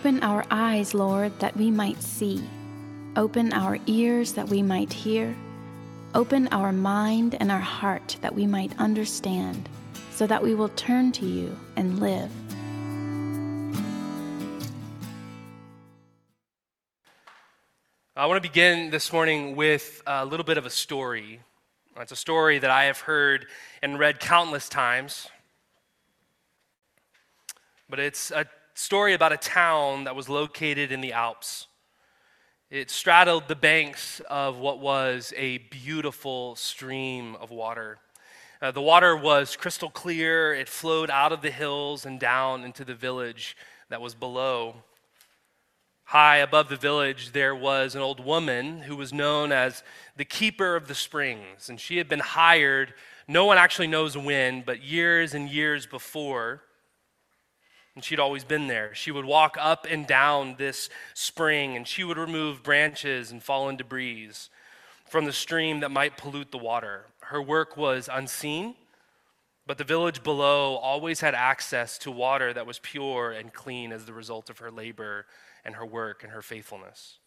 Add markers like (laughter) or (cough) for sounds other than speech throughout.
Open our eyes, Lord, that we might see. Open our ears that we might hear. Open our mind and our heart that we might understand, so that we will turn to you and live. I want to begin this morning with a little bit of a story. It's a story that I have heard and read countless times. But it's a story about a town that was located in the Alps. It straddled the banks of what was a beautiful stream of water. Uh, the water was crystal clear, it flowed out of the hills and down into the village that was below. High above the village, there was an old woman who was known as the keeper of the springs. And she had been hired, no one actually knows when, but years and years before. And she'd always been there. She would walk up and down this spring, and she would remove branches and fallen debris from the stream that might pollute the water. Her work was unseen, but the village below always had access to water that was pure and clean as the result of her labor and her work and her faithfulness.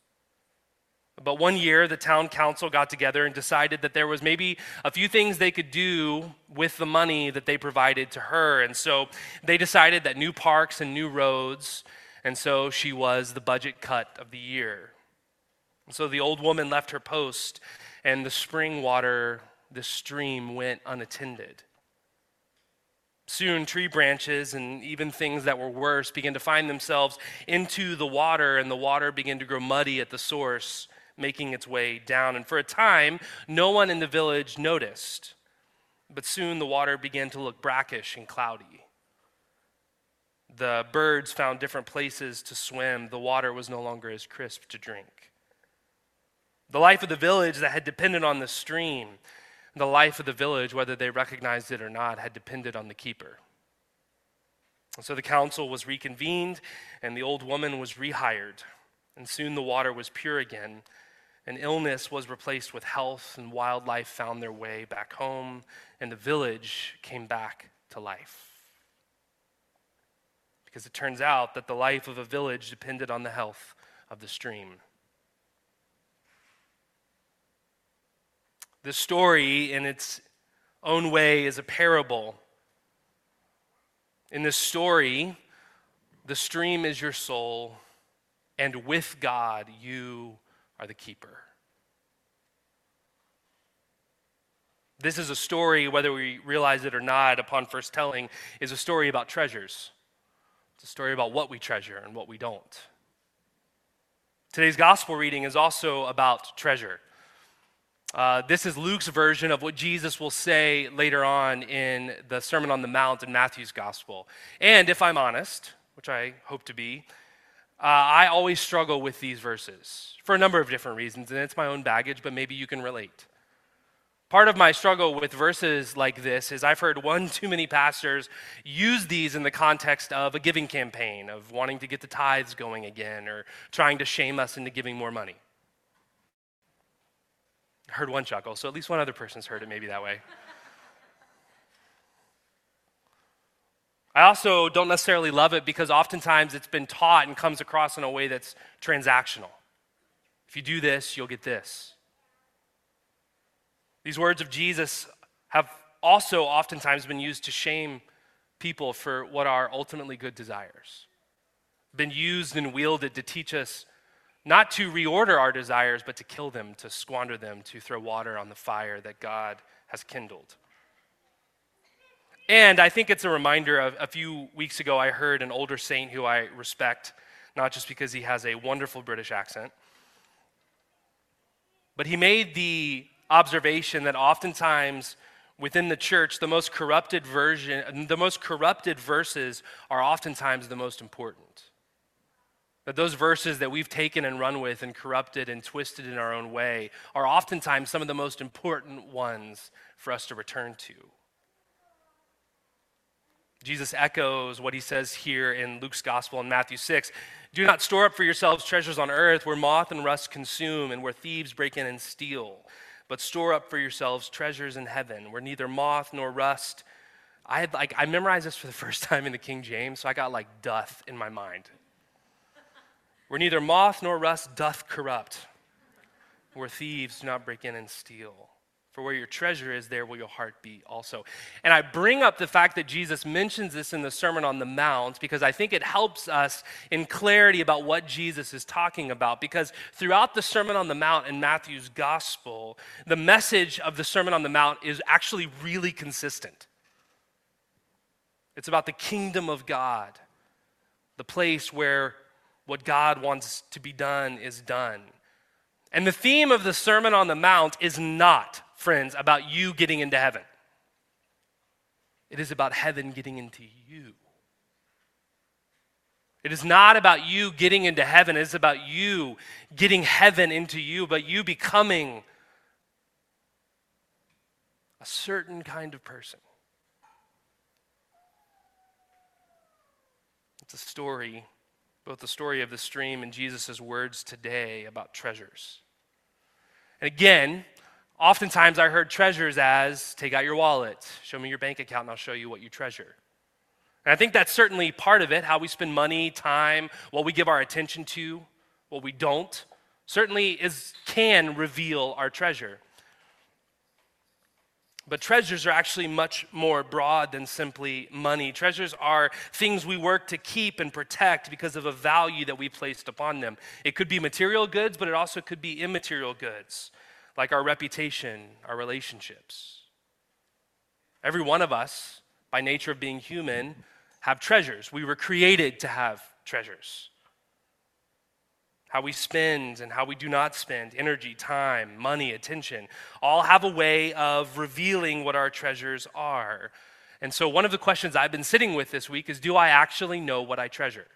But one year, the town council got together and decided that there was maybe a few things they could do with the money that they provided to her. And so they decided that new parks and new roads, and so she was the budget cut of the year. And so the old woman left her post, and the spring water, the stream, went unattended. Soon, tree branches and even things that were worse began to find themselves into the water, and the water began to grow muddy at the source, making its way down. And for a time, no one in the village noticed. But soon the water began to look brackish and cloudy. The birds found different places to swim. The water was no longer as crisp to drink. The life of the village that had depended on the stream the life of the village, whether they recognized it or not, had depended on the keeper. So the council was reconvened, and the old woman was rehired. And soon the water was pure again, and illness was replaced with health, and wildlife found their way back home, and the village came back to life. Because it turns out that the life of a village depended on the health of the stream. The story, in its own way, is a parable. In this story, the stream is your soul, and with God, you are the keeper. This is a story, whether we realize it or not, upon first telling, is a story about treasures. It's a story about what we treasure and what we don't. Today's gospel reading is also about treasure. Uh, this is Luke's version of what Jesus will say later on in the Sermon on the Mount in Matthew's Gospel. And if I'm honest, which I hope to be, uh, I always struggle with these verses for a number of different reasons, and it's my own baggage, but maybe you can relate. Part of my struggle with verses like this is I've heard one too many pastors use these in the context of a giving campaign, of wanting to get the tithes going again, or trying to shame us into giving more money I heard one chuckle, so at least one other person's heard it maybe that way. I also don't necessarily love it because oftentimes it's been taught and comes across in a way that's transactional. If you do this, you'll get this. These words of Jesus have also oftentimes been used to shame people for what are ultimately good desires. Been used and wielded to teach us not to reorder our desires, but to kill them, to squander them, to throw water on the fire that God has kindled. And I think it's a reminder of a few weeks ago, I heard an older saint who I respect, not just because he has a wonderful British accent, but he made the observation that oftentimes within the church, the most corrupted version, the most corrupted verses are oftentimes the most important. That those verses that we've taken and run with and corrupted and twisted in our own way are oftentimes some of the most important ones for us to return to. Jesus echoes what he says here in Luke's gospel in Matthew 6. Do not store up for yourselves treasures on earth where moth and rust consume and where thieves break in and steal, but store up for yourselves treasures in heaven where neither moth nor rust. I had like I memorized this for the (laughs) first time in the King James, so I got like doth in my mind. where neither moth nor rust doth corrupt, where thieves do not break in and steal. For where your treasure is, there will your heart be also. And I bring up the fact that Jesus mentions this in the Sermon on the Mount because I think it helps us in clarity about what Jesus is talking about. Because throughout the Sermon on the Mount in Matthew's Gospel, the message of the Sermon on the Mount is actually really consistent. It's about the kingdom of God, the place where what God wants to be done is done. And the theme of the Sermon on the Mount is not friends, about you getting into heaven. It is about heaven getting into you. It is not about you getting into heaven. It is about you getting heaven into you, but you becoming a certain kind of person. It's a story, both the story of the stream and Jesus' words today about treasures. And again, Oftentimes, I heard treasures as take out your wallet, show me your bank account, and I'll show you what you treasure. And I think that's certainly part of it how we spend money, time, what we give our attention to, what we don't, certainly is, can reveal our treasure. But treasures are actually much more broad than simply money. Treasures are things we work to keep and protect because of a value that we placed upon them. It could be material goods, but it also could be immaterial goods like our reputation, our relationships. Every one of us, by nature of being human, have treasures. We were created to have treasures. How we spend and how we do not spend, energy, time, money, attention, all have a way of revealing what our treasures are. And so, one of the questions I've been sitting with this week is Do I actually know what I treasure?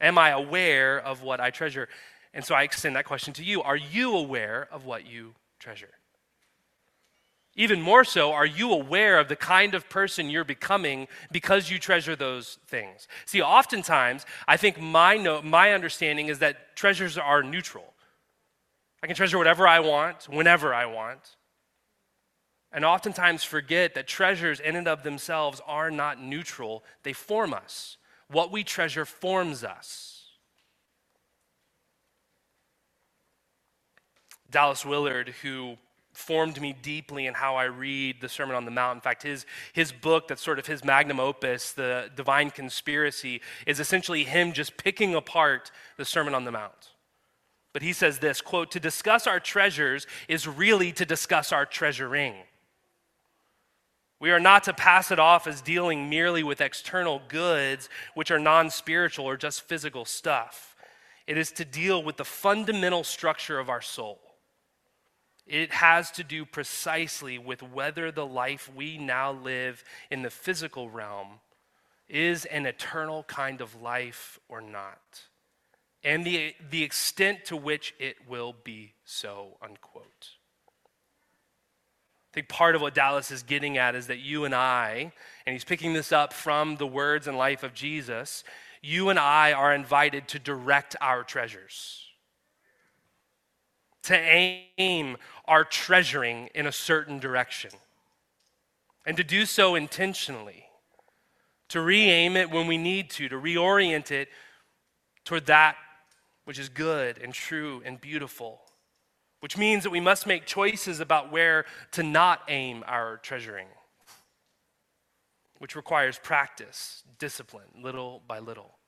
Am I aware of what I treasure? And so I extend that question to you Are you aware of what you treasure? Even more so, are you aware of the kind of person you're becoming because you treasure those things? See, oftentimes, I think my, no, my understanding is that treasures are neutral. I can treasure whatever I want, whenever I want. And oftentimes forget that treasures, in and of themselves, are not neutral, they form us. What we treasure forms us. Dallas Willard, who formed me deeply in how I read the Sermon on the Mount. In fact, his, his book, that's sort of his magnum opus, The Divine Conspiracy, is essentially him just picking apart the Sermon on the Mount. But he says this quote, to discuss our treasures is really to discuss our treasuring. We are not to pass it off as dealing merely with external goods, which are non spiritual or just physical stuff. It is to deal with the fundamental structure of our soul. It has to do precisely with whether the life we now live in the physical realm is an eternal kind of life or not, and the, the extent to which it will be so, unquote. Think part of what Dallas is getting at is that you and I, and he's picking this up from the words and life of Jesus, you and I are invited to direct our treasures to aim our treasuring in a certain direction. And to do so intentionally, to re aim it when we need to, to reorient it toward that which is good and true and beautiful, which means that we must make choices about where to not aim our treasuring, which requires practice, discipline, little by little.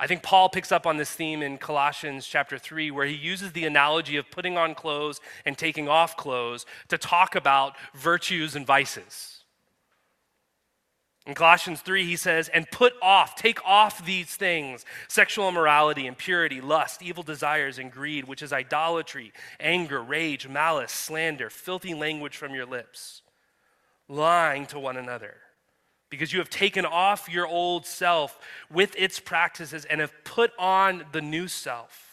I think Paul picks up on this theme in Colossians chapter 3, where he uses the analogy of putting on clothes and taking off clothes to talk about virtues and vices. In Colossians 3, he says, and put off, take off these things sexual immorality, impurity, lust, evil desires, and greed, which is idolatry, anger, rage, malice, slander, filthy language from your lips, lying to one another because you have taken off your old self with its practices and have put on the new self.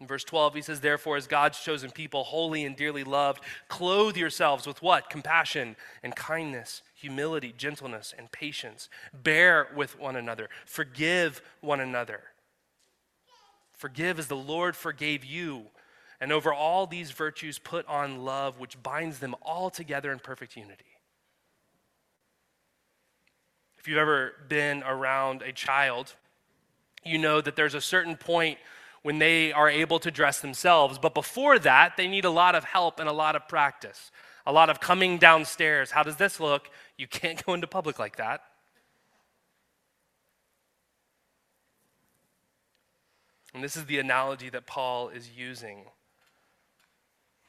In verse 12, he says, Therefore, as God's chosen people, holy and dearly loved, clothe yourselves with what? Compassion and kindness, humility, gentleness, and patience. Bear with one another, forgive one another. Forgive as the Lord forgave you. And over all these virtues, put on love, which binds them all together in perfect unity. If you've ever been around a child, you know that there's a certain point when they are able to dress themselves. But before that, they need a lot of help and a lot of practice, a lot of coming downstairs. How does this look? You can't go into public like that. And this is the analogy that Paul is using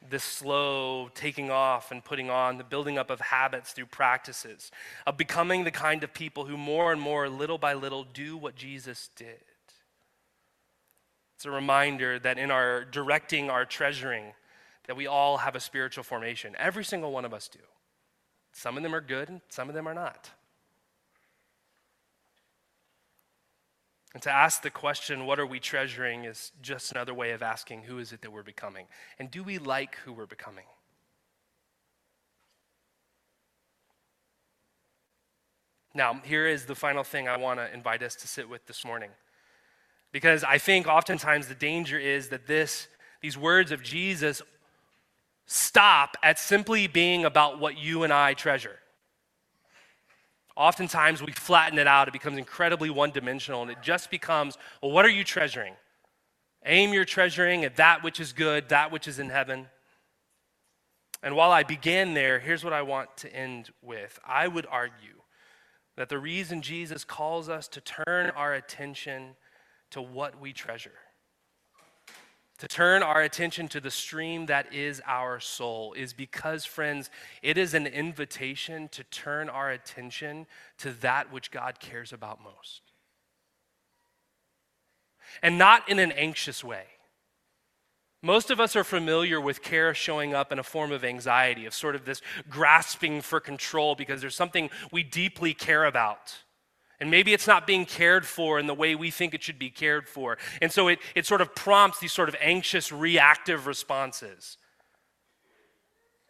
this slow taking off and putting on, the building up of habits through practices, of becoming the kind of people who more and more, little by little, do what Jesus did. It's a reminder that in our directing, our treasuring, that we all have a spiritual formation. Every single one of us do. Some of them are good, some of them are not. And to ask the question, what are we treasuring, is just another way of asking, who is it that we're becoming? And do we like who we're becoming? Now, here is the final thing I want to invite us to sit with this morning. Because I think oftentimes the danger is that this, these words of Jesus stop at simply being about what you and I treasure. Oftentimes we flatten it out, it becomes incredibly one dimensional, and it just becomes, well, what are you treasuring? Aim your treasuring at that which is good, that which is in heaven. And while I began there, here's what I want to end with. I would argue that the reason Jesus calls us to turn our attention to what we treasure. To turn our attention to the stream that is our soul is because, friends, it is an invitation to turn our attention to that which God cares about most. And not in an anxious way. Most of us are familiar with care showing up in a form of anxiety, of sort of this grasping for control because there's something we deeply care about. And maybe it's not being cared for in the way we think it should be cared for. And so it, it sort of prompts these sort of anxious, reactive responses.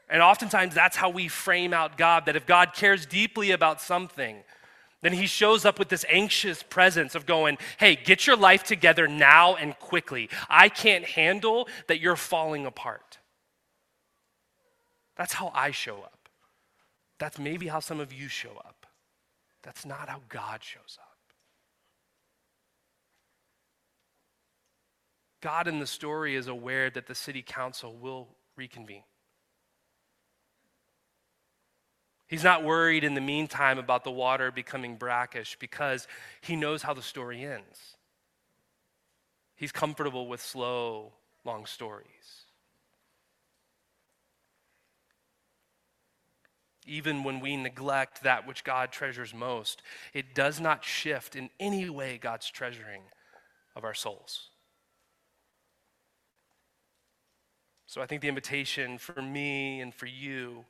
And oftentimes that's how we frame out God that if God cares deeply about something, then he shows up with this anxious presence of going, hey, get your life together now and quickly. I can't handle that you're falling apart. That's how I show up. That's maybe how some of you show up. That's not how God shows up. God in the story is aware that the city council will reconvene. He's not worried in the meantime about the water becoming brackish because he knows how the story ends. He's comfortable with slow, long stories. Even when we neglect that which God treasures most, it does not shift in any way God's treasuring of our souls. So I think the invitation for me and for you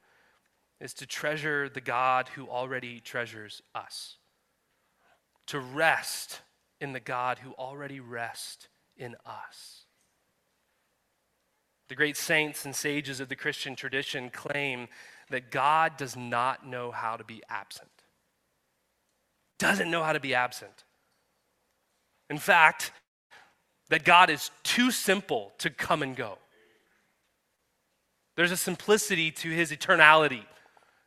is to treasure the God who already treasures us, to rest in the God who already rests in us. The great saints and sages of the Christian tradition claim that God does not know how to be absent. Doesn't know how to be absent. In fact, that God is too simple to come and go. There's a simplicity to his eternality.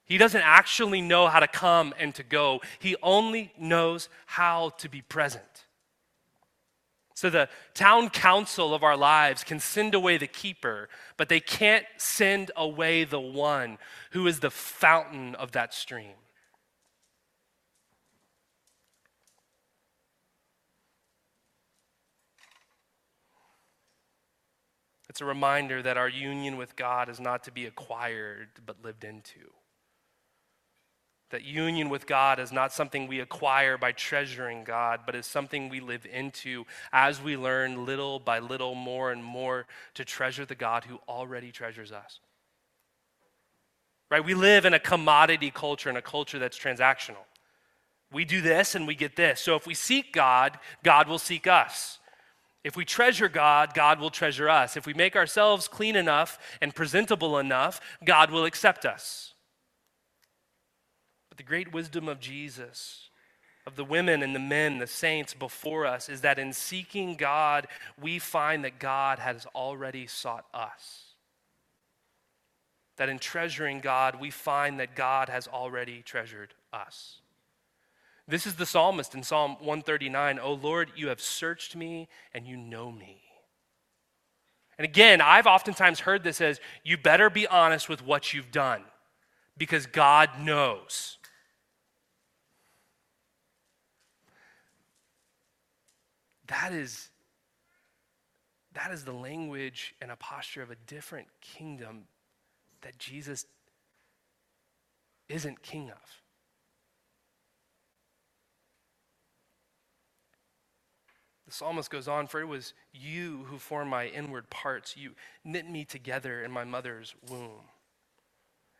He doesn't actually know how to come and to go, he only knows how to be present. So the town council of our lives can send away the keeper, but they can't send away the one who is the fountain of that stream. It's a reminder that our union with God is not to be acquired, but lived into. That union with God is not something we acquire by treasuring God, but is something we live into as we learn little by little, more and more to treasure the God who already treasures us. Right? We live in a commodity culture, in a culture that's transactional. We do this and we get this. So if we seek God, God will seek us. If we treasure God, God will treasure us. If we make ourselves clean enough and presentable enough, God will accept us. But the great wisdom of Jesus, of the women and the men, the saints before us, is that in seeking God, we find that God has already sought us. That in treasuring God, we find that God has already treasured us. This is the psalmist in Psalm 139 Oh Lord, you have searched me and you know me. And again, I've oftentimes heard this as you better be honest with what you've done because God knows. That is that is the language and a posture of a different kingdom that Jesus isn't king of. The psalmist goes on, For it was you who formed my inward parts. You knit me together in my mother's womb.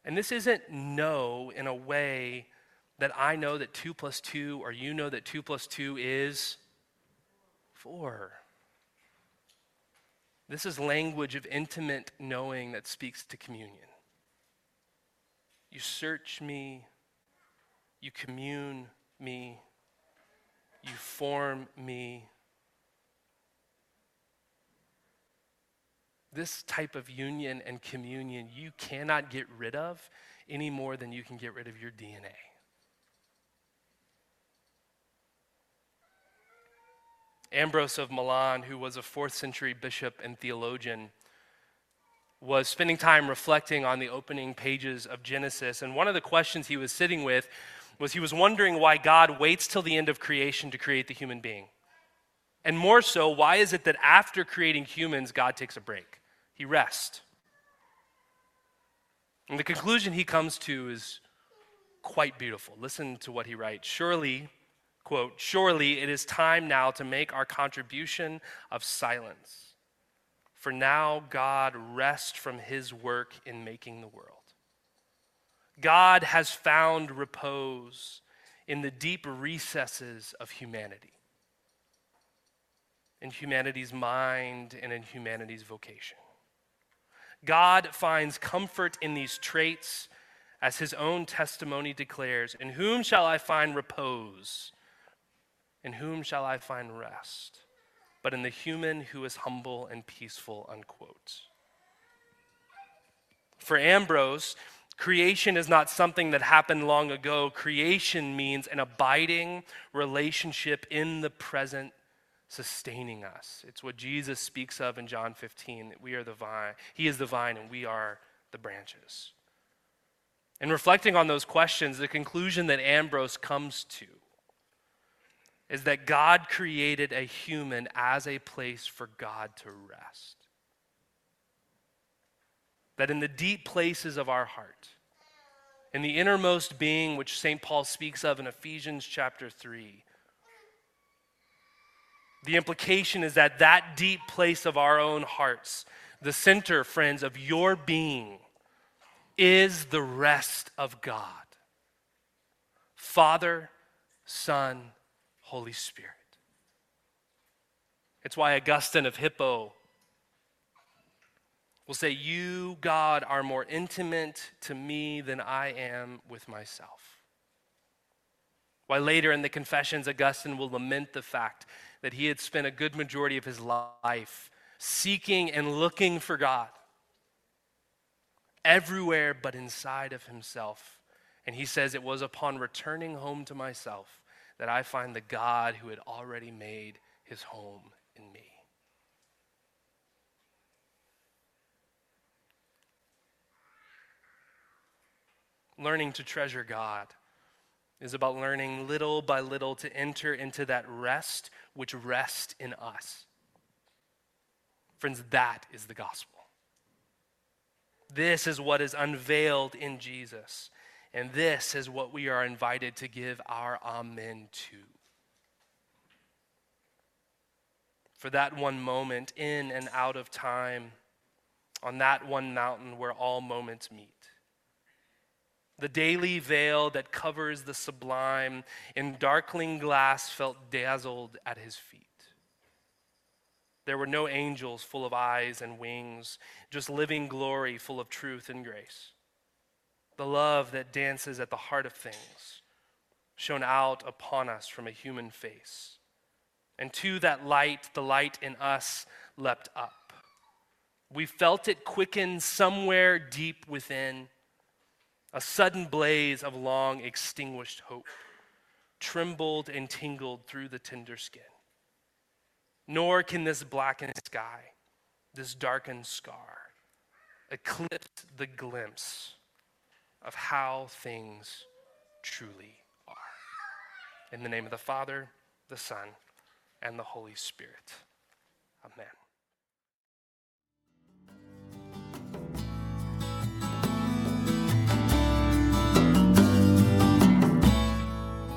And this isn't know in a way that I know that 2 plus 2 or you know that 2 plus 2 is 4. This is language of intimate knowing that speaks to communion. You search me, you commune me, you form me. This type of union and communion you cannot get rid of any more than you can get rid of your DNA. Ambrose of Milan, who was a fourth century bishop and theologian, was spending time reflecting on the opening pages of Genesis. And one of the questions he was sitting with was he was wondering why God waits till the end of creation to create the human being. And more so, why is it that after creating humans, God takes a break? He rests. And the conclusion he comes to is quite beautiful. Listen to what he writes. Surely, quote, surely it is time now to make our contribution of silence for now, God rests from his work in making the world. God has found repose in the deep recesses of humanity, in humanity's mind and in humanity's vocation. God finds comfort in these traits as his own testimony declares In whom shall I find repose? In whom shall I find rest? but in the human who is humble and peaceful, unquote. For Ambrose, creation is not something that happened long ago. Creation means an abiding relationship in the present sustaining us. It's what Jesus speaks of in John 15 that we are the vine, he is the vine and we are the branches. And reflecting on those questions, the conclusion that Ambrose comes to is that God created a human as a place for God to rest. That in the deep places of our heart, in the innermost being, which St. Paul speaks of in Ephesians chapter 3, the implication is that that deep place of our own hearts, the center, friends, of your being, is the rest of God. Father, Son, Holy Spirit. It's why Augustine of Hippo will say, You, God, are more intimate to me than I am with myself. Why later in the Confessions, Augustine will lament the fact that he had spent a good majority of his life seeking and looking for God everywhere but inside of himself. And he says, It was upon returning home to myself that I find the God who had already made his home in me. Learning to treasure God is about learning little by little to enter into that rest which rests in us. Friends, that is the gospel. This is what is unveiled in Jesus. And this is what we are invited to give our amen to. For that one moment in and out of time, on that one mountain where all moments meet. The daily veil that covers the sublime in darkling glass felt dazzled at his feet. There were no angels full of eyes and wings, just living glory full of truth and grace the love that dances at the heart of things, shone out upon us from a human face. And to that light, the light in us leapt up. We felt it quicken somewhere deep within, a sudden blaze of long extinguished hope, trembled and tingled through the tender skin. Nor can this blackened sky, this darkened scar, eclipse the glimpse of how things truly are. In the name of the Father, the Son, and the Holy Spirit. Amen.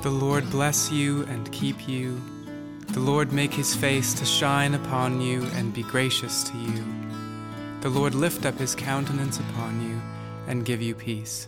The Lord bless you and keep you. The Lord make his face to shine upon you and be gracious to you. The Lord lift up his countenance upon you and give you peace.